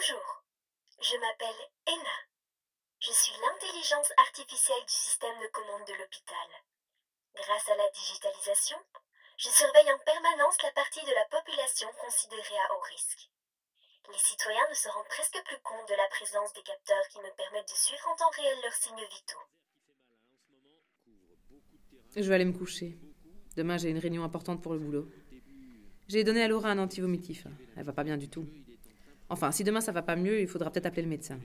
Bonjour, je m'appelle Ena. Je suis l'intelligence artificielle du système de commande de l'hôpital. Grâce à la digitalisation, je surveille en permanence la partie de la population considérée à haut risque. Les citoyens ne se rendent presque plus compte de la présence des capteurs qui me permettent de suivre en temps réel leurs signes vitaux. Je vais aller me coucher. Demain, j'ai une réunion importante pour le boulot. J'ai donné à Laura un antivomitif. Elle va pas bien du tout. Enfin, si demain ça va pas mieux, il faudra peut-être appeler le médecin.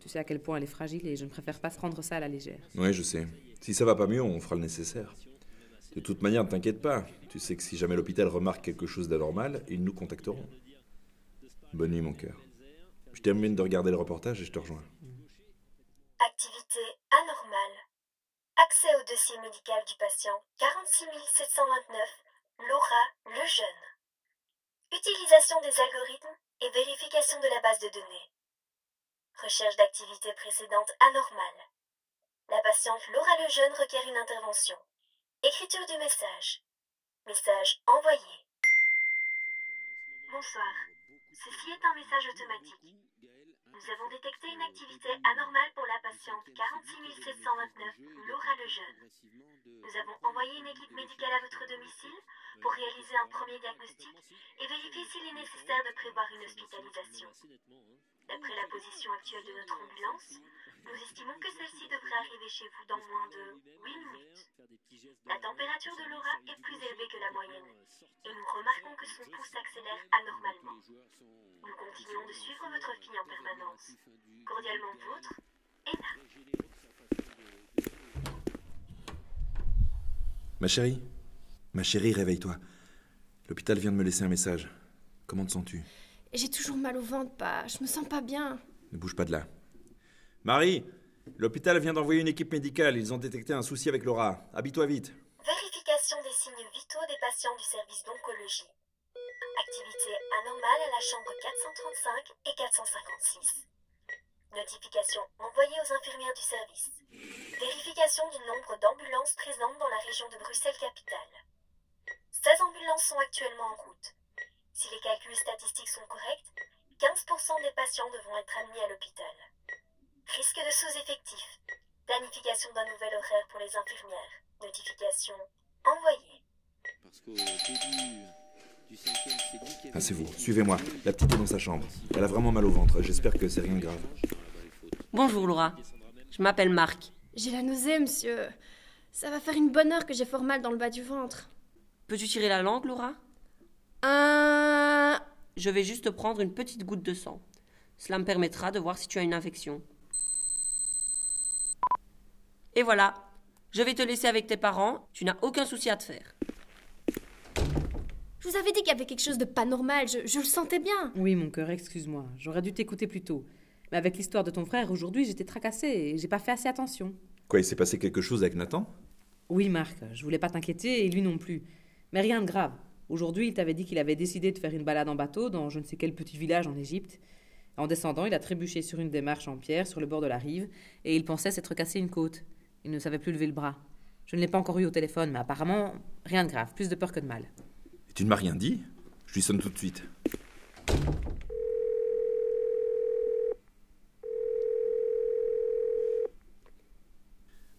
Tu sais à quel point elle est fragile et je ne préfère pas prendre ça à la légère. Ouais, je sais. Si ça va pas mieux, on fera le nécessaire. De toute manière, ne t'inquiète pas. Tu sais que si jamais l'hôpital remarque quelque chose d'anormal, ils nous contacteront. Bonne nuit, mon cœur. Je termine de regarder le reportage et je te rejoins. Activité anormale. Accès au dossier médical du patient 46 729, Laura Lejeune. Utilisation des algorithmes et vérification de la base de données. Recherche d'activité précédente anormale. La patiente Laura Lejeune requiert une intervention. Écriture du message. Message envoyé. Bonsoir. Ceci est un message automatique. Nous avons détecté une activité anormale pour la patiente 46 729, Laura Lejeune. Nous avons envoyé une équipe médicale à votre domicile pour réaliser un premier diagnostic et vérifier s'il est nécessaire de prévoir une hospitalisation. D'après la position actuelle de notre ambulance, nous estimons que celle-ci devrait arriver chez vous dans moins de 8 minutes. La température de Laura est plus élevée que la moyenne et nous remarquons que son pouls s'accélère anormalement. Nous continuons de suivre votre fille en permanence. Cordialement vôtre, Ena. Ma chérie? Ma chérie, réveille-toi. L'hôpital vient de me laisser un message. Comment te sens-tu? J'ai toujours mal au ventre, pas. Je me sens pas bien. Ne bouge pas de là. Marie L'hôpital vient d'envoyer une équipe médicale. Ils ont détecté un souci avec Laura. Habille-toi vite. Vérification des signes vitaux des patients du service d'oncologie. Activité anormale à la chambre 435 et 456. Notification envoyée aux infirmières du service. Vérification du nombre d'ambulances présentes dans la région de Bruxelles-Capitale. 16 ambulances sont actuellement en route. Si les calculs statistiques sont corrects, 15% des patients devront être admis à l'hôpital. Risque de sous-effectif. Planification d'un nouvel horaire pour les infirmières. Notification envoyée. Parce qu'au début du cinquième, c'est avait fait- suivez-moi. La petite est dans sa chambre. Elle a vraiment mal au ventre. J'espère que c'est rien de grave. Bonjour Laura, je m'appelle Marc. J'ai la nausée, monsieur. Ça va faire une bonne heure que j'ai fort mal dans le bas du ventre. Peux-tu tirer la langue Laura? Un. Je vais juste prendre une petite goutte de sang. Cela me permettra de voir si tu as une infection. Et voilà, je vais te laisser avec tes parents, tu n'as aucun souci à te faire. Je vous avais dit qu'il y avait quelque chose de pas normal, je, je le sentais bien. Oui, mon cœur, excuse-moi. J'aurais dû t'écouter plus tôt. Mais avec l'histoire de ton frère, aujourd'hui, j'étais tracassée et j'ai pas fait assez attention. Quoi, il s'est passé quelque chose avec Nathan? Oui, Marc, je voulais pas t'inquiéter et lui non plus. Mais rien de grave. Aujourd'hui, il t'avait dit qu'il avait décidé de faire une balade en bateau dans je ne sais quel petit village en Égypte. En descendant, il a trébuché sur une des marches en pierre sur le bord de la rive et il pensait s'être cassé une côte. Il ne savait plus lever le bras. Je ne l'ai pas encore eu au téléphone, mais apparemment, rien de grave, plus de peur que de mal. Et tu ne m'as rien dit? Je lui sonne tout de suite.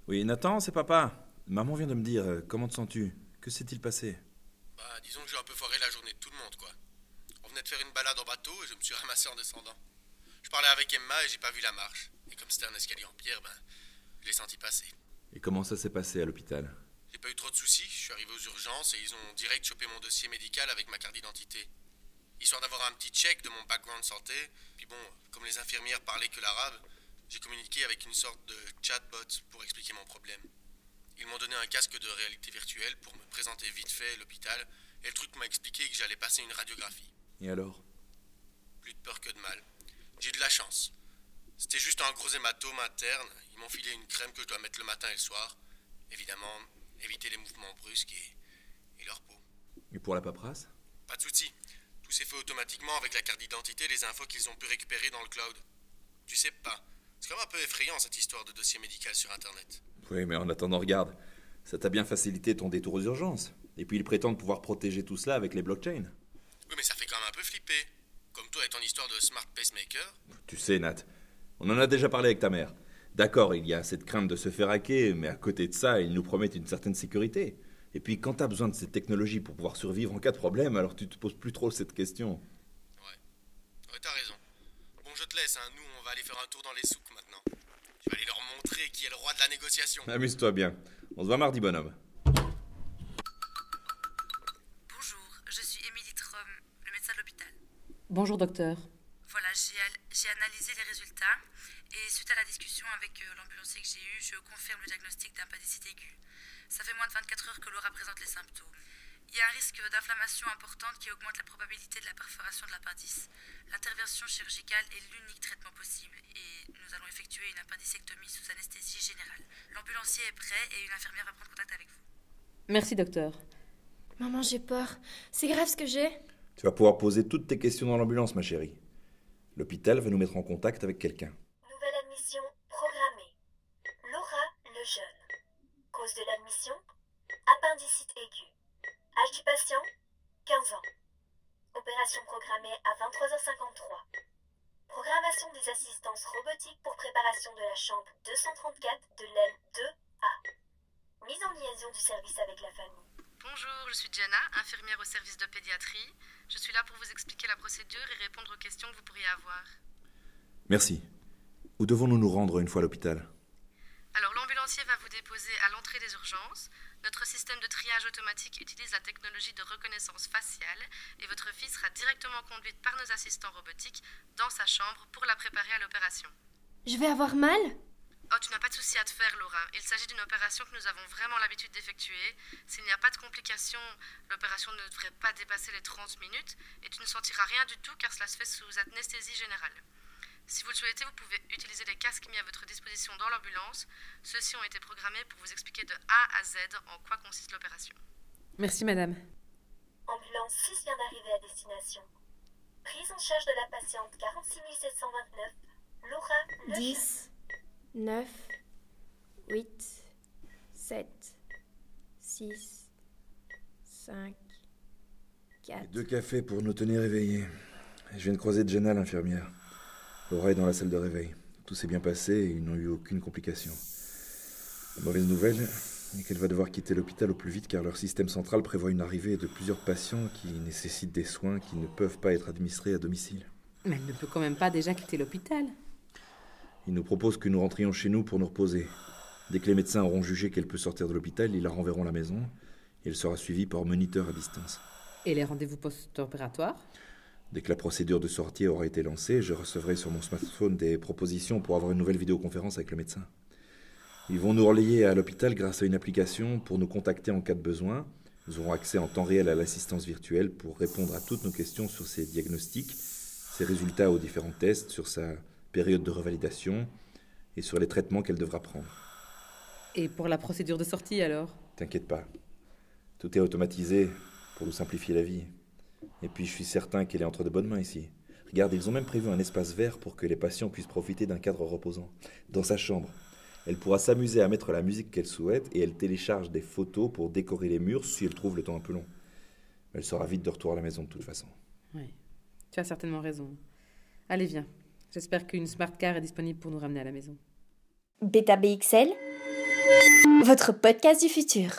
Oui, Nathan, c'est papa. Maman vient de me dire, euh, comment te sens-tu? Que s'est-il passé? Disons que j'ai un peu foiré la journée de tout le monde, quoi. On venait de faire une balade en bateau et je me suis ramassé en descendant. Je parlais avec Emma et j'ai pas vu la marche. Et comme c'était un escalier en pierre, ben, je l'ai senti passer. Et comment ça s'est passé à l'hôpital? J'ai pas eu trop de soucis, je suis arrivé aux urgences et ils ont direct chopé mon dossier médical avec ma carte d'identité. Histoire d'avoir un petit check de mon background santé. Puis bon, comme les infirmières parlaient que l'arabe, j'ai communiqué avec une sorte de chatbot pour expliquer mon problème. Ils m'ont donné un casque de réalité virtuelle pour me présenter vite fait à l'hôpital et le truc m'a expliqué que j'allais passer une radiographie. Et alors? Plus de peur que de mal. J'ai de la chance. C'était juste un gros hématome interne. Ils m'ont filé une crème que je dois mettre le matin et le soir. Évidemment, éviter les mouvements brusques et, et leur peau. Et pour la paperasse? Pas de souci. Tout s'est fait automatiquement avec la carte d'identité et les infos qu'ils ont pu récupérer dans le cloud. Tu sais pas. C'est quand même un peu effrayant cette histoire de dossier médical sur Internet. Oui, mais en attendant, regarde. Ça t'a bien facilité ton détour aux urgences. Et puis ils prétendent pouvoir protéger tout cela avec les blockchains. Oui, mais ça fait quand même un peu flipper. Comme toi et ton histoire de smart pacemaker. Tu sais, Nat, on en a déjà parlé avec ta mère. D'accord, il y a cette crainte de se faire hacker, mais à côté de ça, ils nous promettent une certaine sécurité. Et puis, quand t'as besoin de cette technologie pour pouvoir survivre en cas de problème, alors tu te poses plus trop cette question. Ouais, t'as raison. Bon, je te laisse, hein. Nous, on va aller faire un tour dans les souks maintenant. Je vais aller leur montrer qui est le roi de la négociation. Amuse-toi bien. On se voit mardi, bonhomme. Bonjour, je suis Émilie Trom, le médecin de l'hôpital. Bonjour, docteur. Voilà, j'ai al- j'ai analysé les résultats et suite à la discussion avec euh, l'ambulancier que j'ai eu, je confirme le diagnostic d'appendicite aiguë. Ça fait moins de 24 heures que Laura présente les symptômes. Il y a un risque d'inflammation importante qui augmente la probabilité de la perforation de l'appendice. L'intervention chirurgicale est l'unique traitement possible et nous allons effectuer une appendicectomie sous anesthésie générale. L'ambulancier est prêt et une infirmière va prendre contact avec vous. Merci, docteur. Maman, j'ai peur. C'est grave ce que j'ai? Tu vas pouvoir poser toutes tes questions dans l'ambulance, ma chérie. L'hôpital va nous mettre en contact avec quelqu'un. Nouvelle admission programmée. Laura Lejeune. Cause de l'admission appendicite aiguë. Âge du patient 15 ans. Opération programmée à 23h53. Programmation des assistances robotiques pour préparation de la chambre 234 de l'aile 2A. Mise en liaison du service avec la famille. Bonjour, je suis Jenna, infirmière au service de pédiatrie. Je suis là pour vous expliquer la procédure et répondre aux questions que vous pourriez avoir. Merci. Où devons-nous nous rendre une fois à l'hôpital? Alors l'ambulancier va vous déposer à l'entrée des urgences. Notre système de triage automatique utilise la technologie de reconnaissance faciale et votre fille sera directement conduite par nos assistants robotiques dans sa chambre pour la préparer à l'opération. Je vais avoir mal? Oh, tu n'as pas de souci à te faire, Laura. Il s'agit d'une opération que nous avons vraiment l'habitude d'effectuer. S'il n'y a pas de complications, l'opération ne devrait pas dépasser les 30 minutes et tu ne sentiras rien du tout car cela se fait sous anesthésie générale. Si vous le souhaitez, vous pouvez utiliser les casques mis à votre disposition dans l'ambulance. Ceux-ci ont été programmés pour vous expliquer de A à Z en quoi consiste l'opération. Merci, madame. Ambulance 6 vient d'arriver à destination. Prise en charge de la patiente 46 729. Laura Lejeune. 10, 9, 8, 7, 6, 5, 4. Deux cafés pour nous tenir éveillés. Je viens de croiser Jenna, l'infirmière. Laura est dans la salle de réveil. Tout s'est bien passé et ils n'ont eu aucune complication. La mauvaise nouvelle est qu'elle va devoir quitter l'hôpital au plus vite car leur système central prévoit une arrivée de plusieurs patients qui nécessitent des soins qui ne peuvent pas être administrés à domicile. Mais elle ne peut quand même pas déjà quitter l'hôpital. Ils nous proposent que nous rentrions chez nous pour nous reposer. Dès que les médecins auront jugé qu'elle peut sortir de l'hôpital, ils la renverront à la maison et elle sera suivie par moniteur à distance. Et les rendez-vous post-opératoires? Dès que la procédure de sortie aura été lancée, je recevrai sur mon smartphone des propositions pour avoir une nouvelle vidéoconférence avec le médecin. Ils vont nous relayer à l'hôpital grâce à une application pour nous contacter en cas de besoin. Nous aurons accès en temps réel à l'assistance virtuelle pour répondre à toutes nos questions sur ses diagnostics, ses résultats aux différents tests, sur sa période de revalidation et sur les traitements qu'elle devra prendre. Et pour la procédure de sortie alors? T'inquiète pas. Tout est automatisé pour nous simplifier la vie. Et puis je suis certain qu'elle est entre de bonnes mains ici. Regarde, ils ont même prévu un espace vert pour que les patients puissent profiter d'un cadre reposant. Dans sa chambre. Elle pourra s'amuser à mettre la musique qu'elle souhaite et elle télécharge des photos pour décorer les murs si elle trouve le temps un peu long. Elle sera vite de retour à la maison de toute façon. Oui. Tu as certainement raison. Allez, viens. J'espère qu'une smart car est disponible pour nous ramener à la maison. Beta BXL, votre podcast du futur.